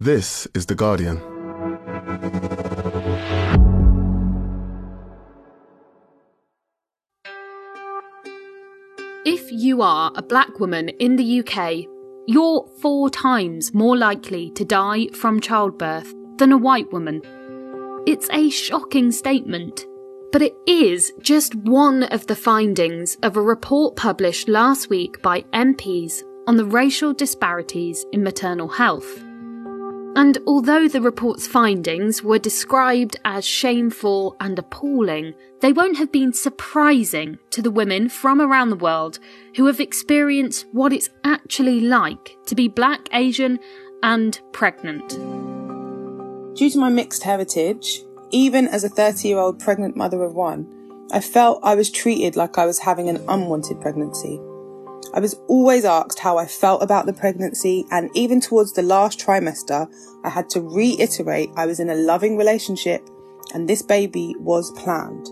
This is The Guardian. If you are a black woman in the UK, you're four times more likely to die from childbirth than a white woman. It's a shocking statement, but it is just one of the findings of a report published last week by MPs on the racial disparities in maternal health. And although the report's findings were described as shameful and appalling, they won't have been surprising to the women from around the world who have experienced what it's actually like to be black, Asian, and pregnant. Due to my mixed heritage, even as a 30 year old pregnant mother of one, I felt I was treated like I was having an unwanted pregnancy. I was always asked how I felt about the pregnancy, and even towards the last trimester, I had to reiterate I was in a loving relationship and this baby was planned.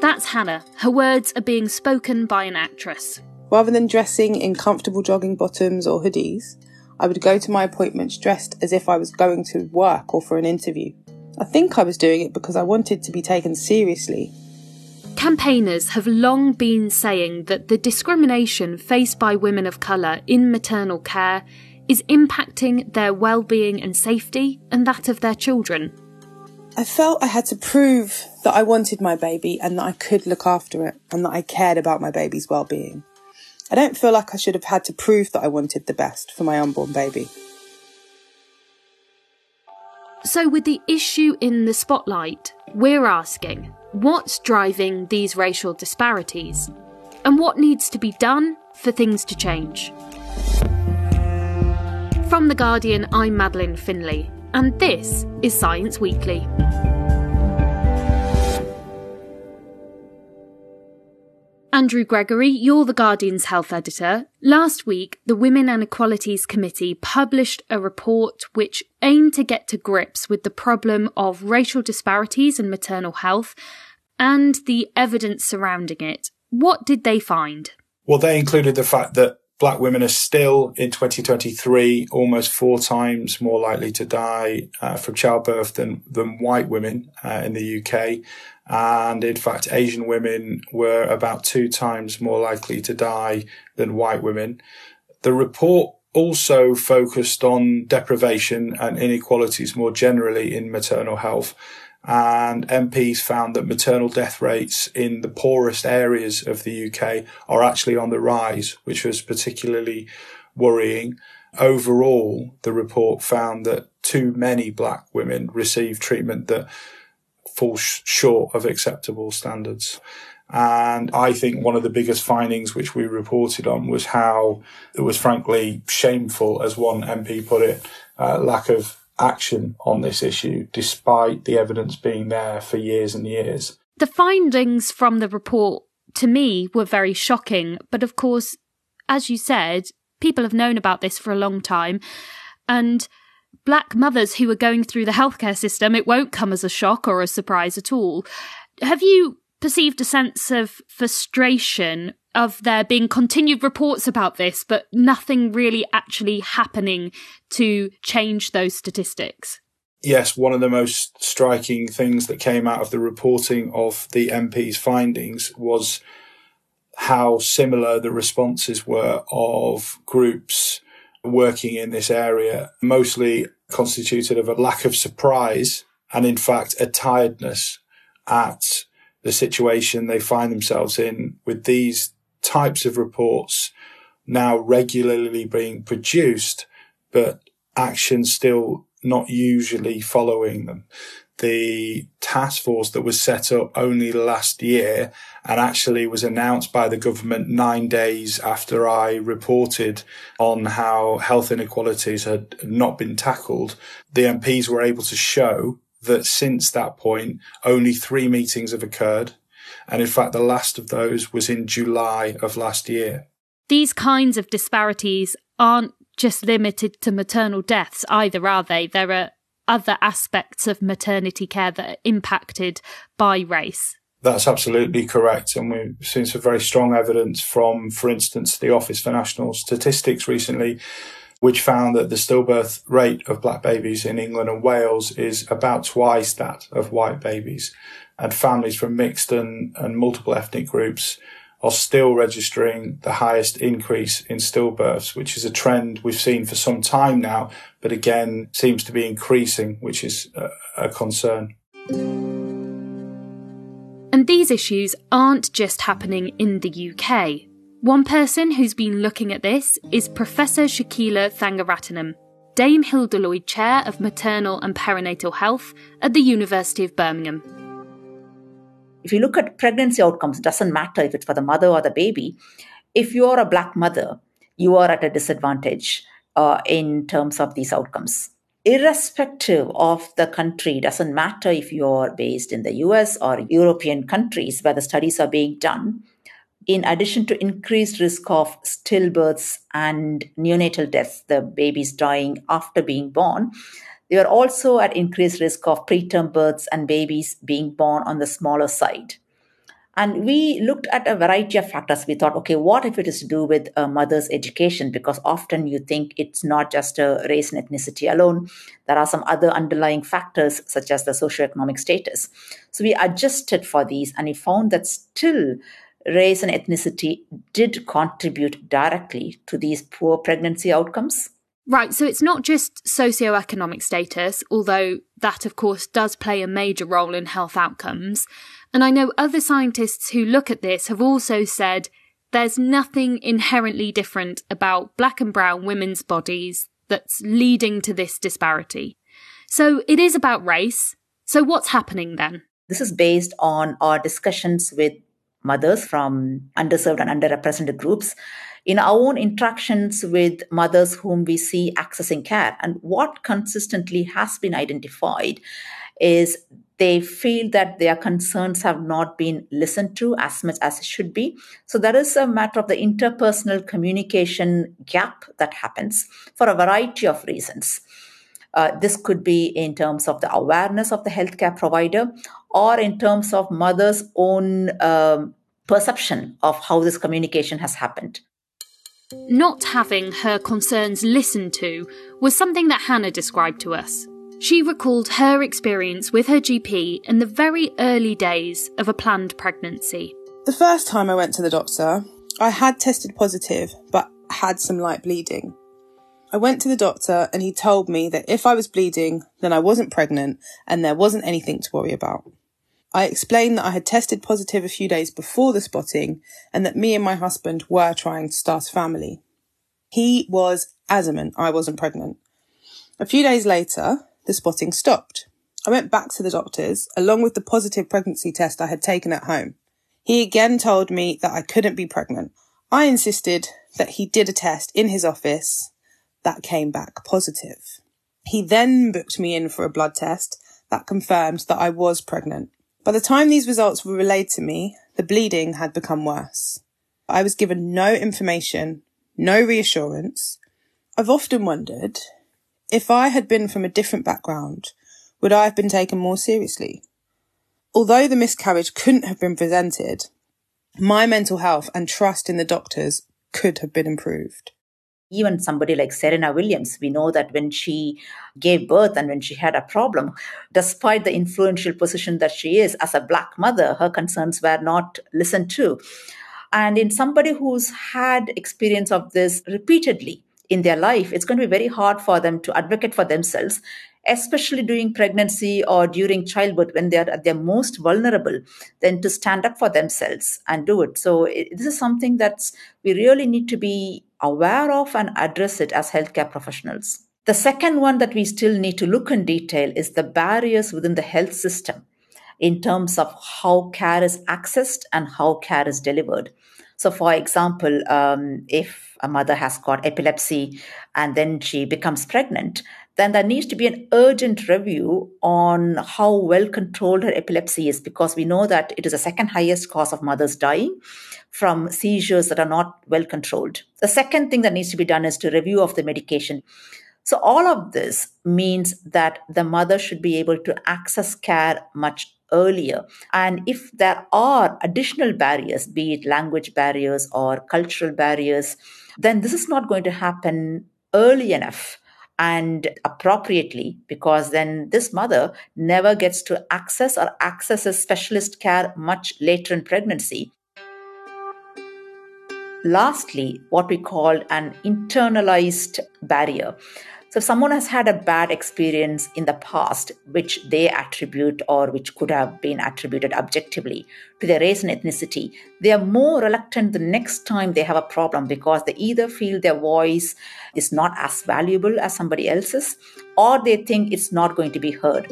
That's Hannah. Her words are being spoken by an actress. Rather than dressing in comfortable jogging bottoms or hoodies, I would go to my appointments dressed as if I was going to work or for an interview. I think I was doing it because I wanted to be taken seriously Campaigners have long been saying that the discrimination faced by women of colour in maternal care is impacting their well-being and safety and that of their children. I felt I had to prove that I wanted my baby and that I could look after it and that I cared about my baby's well-being. I don't feel like I should have had to prove that I wanted the best for my unborn baby. So, with the issue in the spotlight, we're asking what's driving these racial disparities? And what needs to be done for things to change? From The Guardian, I'm Madeleine Finlay, and this is Science Weekly. Andrew Gregory, you're The Guardian's health editor. Last week, the Women and Equalities Committee published a report which aimed to get to grips with the problem of racial disparities in maternal health and the evidence surrounding it. What did they find? Well, they included the fact that black women are still in 2023 almost four times more likely to die uh, from childbirth than, than white women uh, in the UK. And in fact, Asian women were about two times more likely to die than white women. The report also focused on deprivation and inequalities more generally in maternal health. And MPs found that maternal death rates in the poorest areas of the UK are actually on the rise, which was particularly worrying. Overall, the report found that too many black women receive treatment that falls short of acceptable standards. And I think one of the biggest findings which we reported on was how it was frankly shameful, as one MP put it, uh, lack of action on this issue, despite the evidence being there for years and years. The findings from the report to me were very shocking. But of course, as you said, people have known about this for a long time. And black mothers who are going through the healthcare system, it won't come as a shock or a surprise at all. Have you perceived a sense of frustration of there being continued reports about this, but nothing really actually happening to change those statistics? Yes, one of the most striking things that came out of the reporting of the MP's findings was how similar the responses were of groups working in this area, mostly constituted of a lack of surprise and, in fact, a tiredness at the situation they find themselves in with these types of reports now regularly being produced, but action still not usually following them. The task force that was set up only last year and actually was announced by the government nine days after I reported on how health inequalities had not been tackled. The MPs were able to show that since that point, only three meetings have occurred and in fact, the last of those was in July of last year. These kinds of disparities aren't just limited to maternal deaths either, are they? There are other aspects of maternity care that are impacted by race. That's absolutely correct. And we've seen some very strong evidence from, for instance, the Office for National Statistics recently, which found that the stillbirth rate of black babies in England and Wales is about twice that of white babies. And families from mixed and, and multiple ethnic groups are still registering the highest increase in stillbirths, which is a trend we've seen for some time now, but again seems to be increasing, which is a, a concern. And these issues aren't just happening in the UK. One person who's been looking at this is Professor Shakila Thangaratinam, Dame Hilda Lloyd Chair of Maternal and Perinatal Health at the University of Birmingham. If you look at pregnancy outcomes, it doesn't matter if it's for the mother or the baby. If you're a black mother, you are at a disadvantage uh, in terms of these outcomes. Irrespective of the country, doesn't matter if you're based in the US or European countries where the studies are being done, in addition to increased risk of stillbirths and neonatal deaths, the babies dying after being born, they are also at increased risk of preterm births and babies being born on the smaller side. And we looked at a variety of factors. We thought, okay, what if it is to do with a mother's education? Because often you think it's not just a race and ethnicity alone. There are some other underlying factors, such as the socioeconomic status. So we adjusted for these and we found that still race and ethnicity did contribute directly to these poor pregnancy outcomes. Right, so it's not just socioeconomic status, although that, of course, does play a major role in health outcomes. And I know other scientists who look at this have also said there's nothing inherently different about black and brown women's bodies that's leading to this disparity. So it is about race. So what's happening then? This is based on our discussions with mothers from underserved and underrepresented groups in our own interactions with mothers whom we see accessing care. And what consistently has been identified is they feel that their concerns have not been listened to as much as it should be. So there is a matter of the interpersonal communication gap that happens for a variety of reasons. Uh, this could be in terms of the awareness of the healthcare provider or in terms of mother's own um, perception of how this communication has happened. Not having her concerns listened to was something that Hannah described to us. She recalled her experience with her GP in the very early days of a planned pregnancy. The first time I went to the doctor, I had tested positive but had some light bleeding. I went to the doctor and he told me that if I was bleeding, then I wasn't pregnant and there wasn't anything to worry about. I explained that I had tested positive a few days before the spotting and that me and my husband were trying to start a family. He was adamant I wasn't pregnant. A few days later, the spotting stopped. I went back to the doctors along with the positive pregnancy test I had taken at home. He again told me that I couldn't be pregnant. I insisted that he did a test in his office that came back positive. He then booked me in for a blood test that confirmed that I was pregnant. By the time these results were relayed to me, the bleeding had become worse. I was given no information, no reassurance. I've often wondered if I had been from a different background, would I have been taken more seriously? Although the miscarriage couldn't have been presented, my mental health and trust in the doctors could have been improved even somebody like Serena Williams, we know that when she gave birth and when she had a problem, despite the influential position that she is as a black mother, her concerns were not listened to. And in somebody who's had experience of this repeatedly in their life, it's going to be very hard for them to advocate for themselves especially during pregnancy or during childbirth when they are at their most vulnerable, then to stand up for themselves and do it. So this is something that we really need to be aware of and address it as healthcare professionals. The second one that we still need to look in detail is the barriers within the health system in terms of how care is accessed and how care is delivered. So, for example, um, if a mother has got epilepsy and then she becomes pregnant, then there needs to be an urgent review on how well controlled her epilepsy is because we know that it is the second highest cause of mothers dying from seizures that are not well controlled. The second thing that needs to be done is to review of the medication. So all of this means that the mother should be able to access care much earlier. And if there are additional barriers, be it language barriers or cultural barriers, then this is not going to happen early enough and appropriately because then this mother never gets to access or accesses specialist care much later in pregnancy. Lastly, what we call an internalized barrier. So, if someone has had a bad experience in the past, which they attribute or which could have been attributed objectively to their race and ethnicity, they are more reluctant the next time they have a problem because they either feel their voice is not as valuable as somebody else's or they think it's not going to be heard.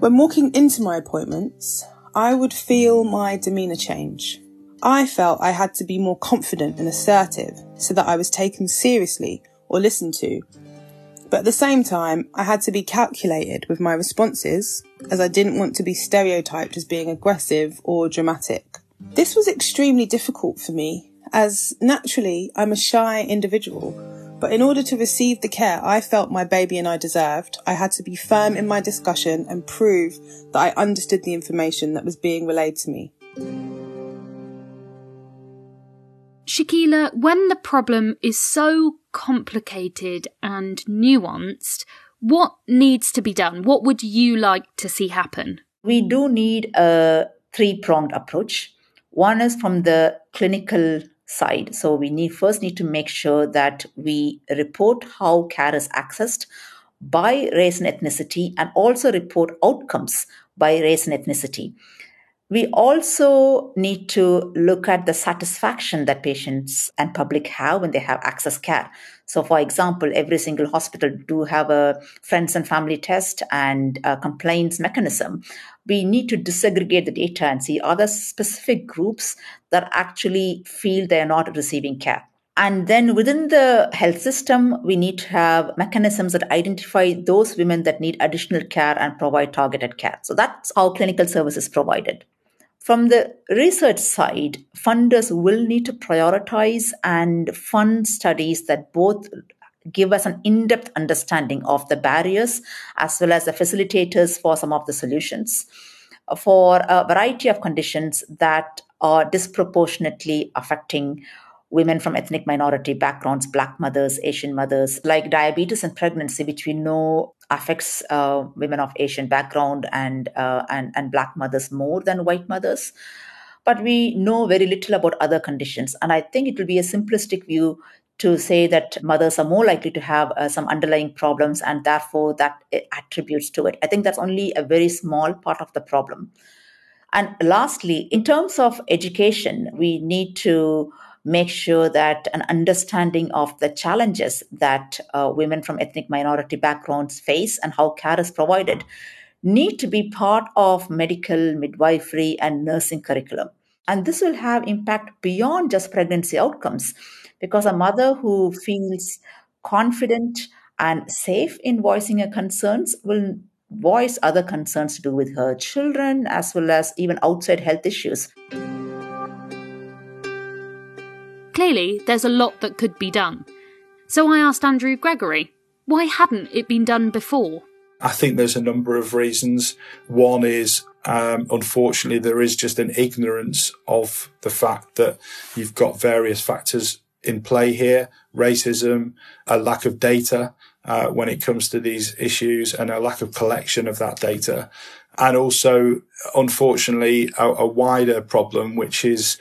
When walking into my appointments, I would feel my demeanour change. I felt I had to be more confident and assertive so that I was taken seriously or listened to but at the same time, I had to be calculated with my responses as I didn't want to be stereotyped as being aggressive or dramatic. This was extremely difficult for me as naturally I'm a shy individual. But in order to receive the care I felt my baby and I deserved, I had to be firm in my discussion and prove that I understood the information that was being relayed to me. Shakila, when the problem is so complicated and nuanced, what needs to be done? What would you like to see happen? We do need a three pronged approach. One is from the clinical side. So we need first need to make sure that we report how care is accessed by race and ethnicity and also report outcomes by race and ethnicity. We also need to look at the satisfaction that patients and public have when they have access care. So, for example, every single hospital do have a friends and family test and complaints mechanism. We need to disaggregate the data and see other specific groups that actually feel they are not receiving care. And then within the health system, we need to have mechanisms that identify those women that need additional care and provide targeted care. So that's how clinical service is provided. From the research side, funders will need to prioritize and fund studies that both give us an in depth understanding of the barriers as well as the facilitators for some of the solutions. For a variety of conditions that are disproportionately affecting women from ethnic minority backgrounds, Black mothers, Asian mothers, like diabetes and pregnancy, which we know affects uh, women of Asian background and, uh, and, and Black mothers more than white mothers. But we know very little about other conditions. And I think it will be a simplistic view to say that mothers are more likely to have uh, some underlying problems and therefore that attributes to it. I think that's only a very small part of the problem. And lastly, in terms of education, we need to make sure that an understanding of the challenges that uh, women from ethnic minority backgrounds face and how care is provided need to be part of medical midwifery and nursing curriculum and this will have impact beyond just pregnancy outcomes because a mother who feels confident and safe in voicing her concerns will voice other concerns to do with her children as well as even outside health issues. Clearly, there's a lot that could be done. So I asked Andrew Gregory, why hadn't it been done before? I think there's a number of reasons. One is, um, unfortunately, there is just an ignorance of the fact that you've got various factors in play here racism, a lack of data uh, when it comes to these issues, and a lack of collection of that data. And also, unfortunately, a, a wider problem, which is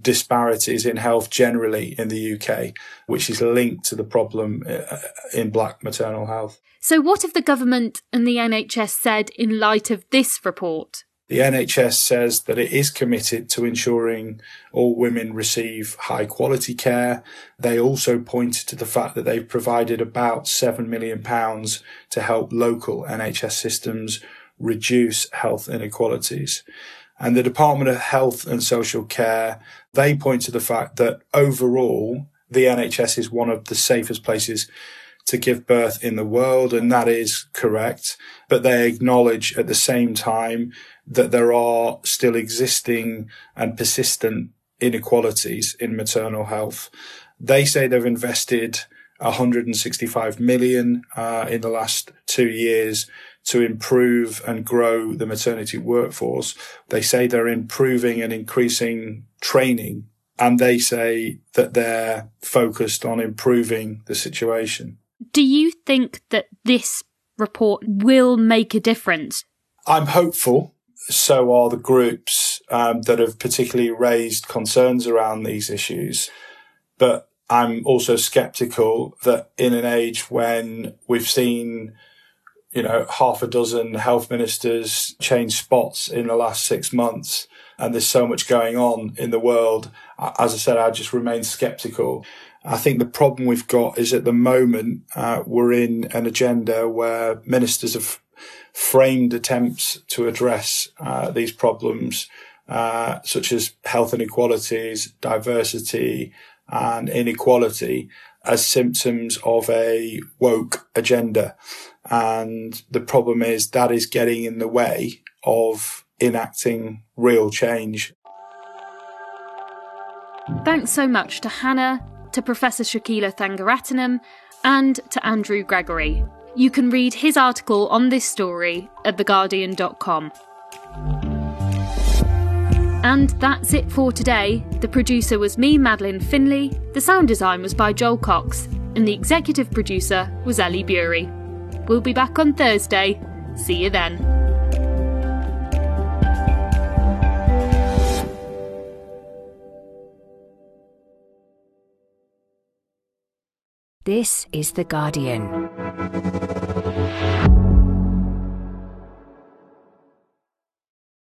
disparities in health generally in the UK, which is linked to the problem uh, in black maternal health. So, what have the government and the NHS said in light of this report? The NHS says that it is committed to ensuring all women receive high quality care. They also pointed to the fact that they've provided about £7 million to help local NHS systems reduce health inequalities. And the Department of Health and Social Care, they point to the fact that overall, the NHS is one of the safest places to give birth in the world, and that is correct. But they acknowledge at the same time that there are still existing and persistent inequalities in maternal health. They say they've invested 165 million uh, in the last two years to improve and grow the maternity workforce. They say they're improving and increasing training and they say that they're focused on improving the situation. Do you think that this report will make a difference? I'm hopeful. So are the groups um, that have particularly raised concerns around these issues. But I'm also skeptical that in an age when we've seen, you know, half a dozen health ministers change spots in the last six months, and there's so much going on in the world, as I said, I just remain skeptical. I think the problem we've got is at the moment uh, we're in an agenda where ministers have framed attempts to address uh, these problems, uh, such as health inequalities, diversity, and inequality, as symptoms of a woke agenda. And the problem is that is getting in the way of enacting real change. Thanks so much to Hannah, to Professor Shakila Thangaratinam, and to Andrew Gregory. You can read his article on this story at theguardian.com. And that's it for today. The producer was me, Madeleine Finlay. the sound design was by Joel Cox, and the executive producer was Ellie Bury. We'll be back on Thursday. See you then. This is The Guardian.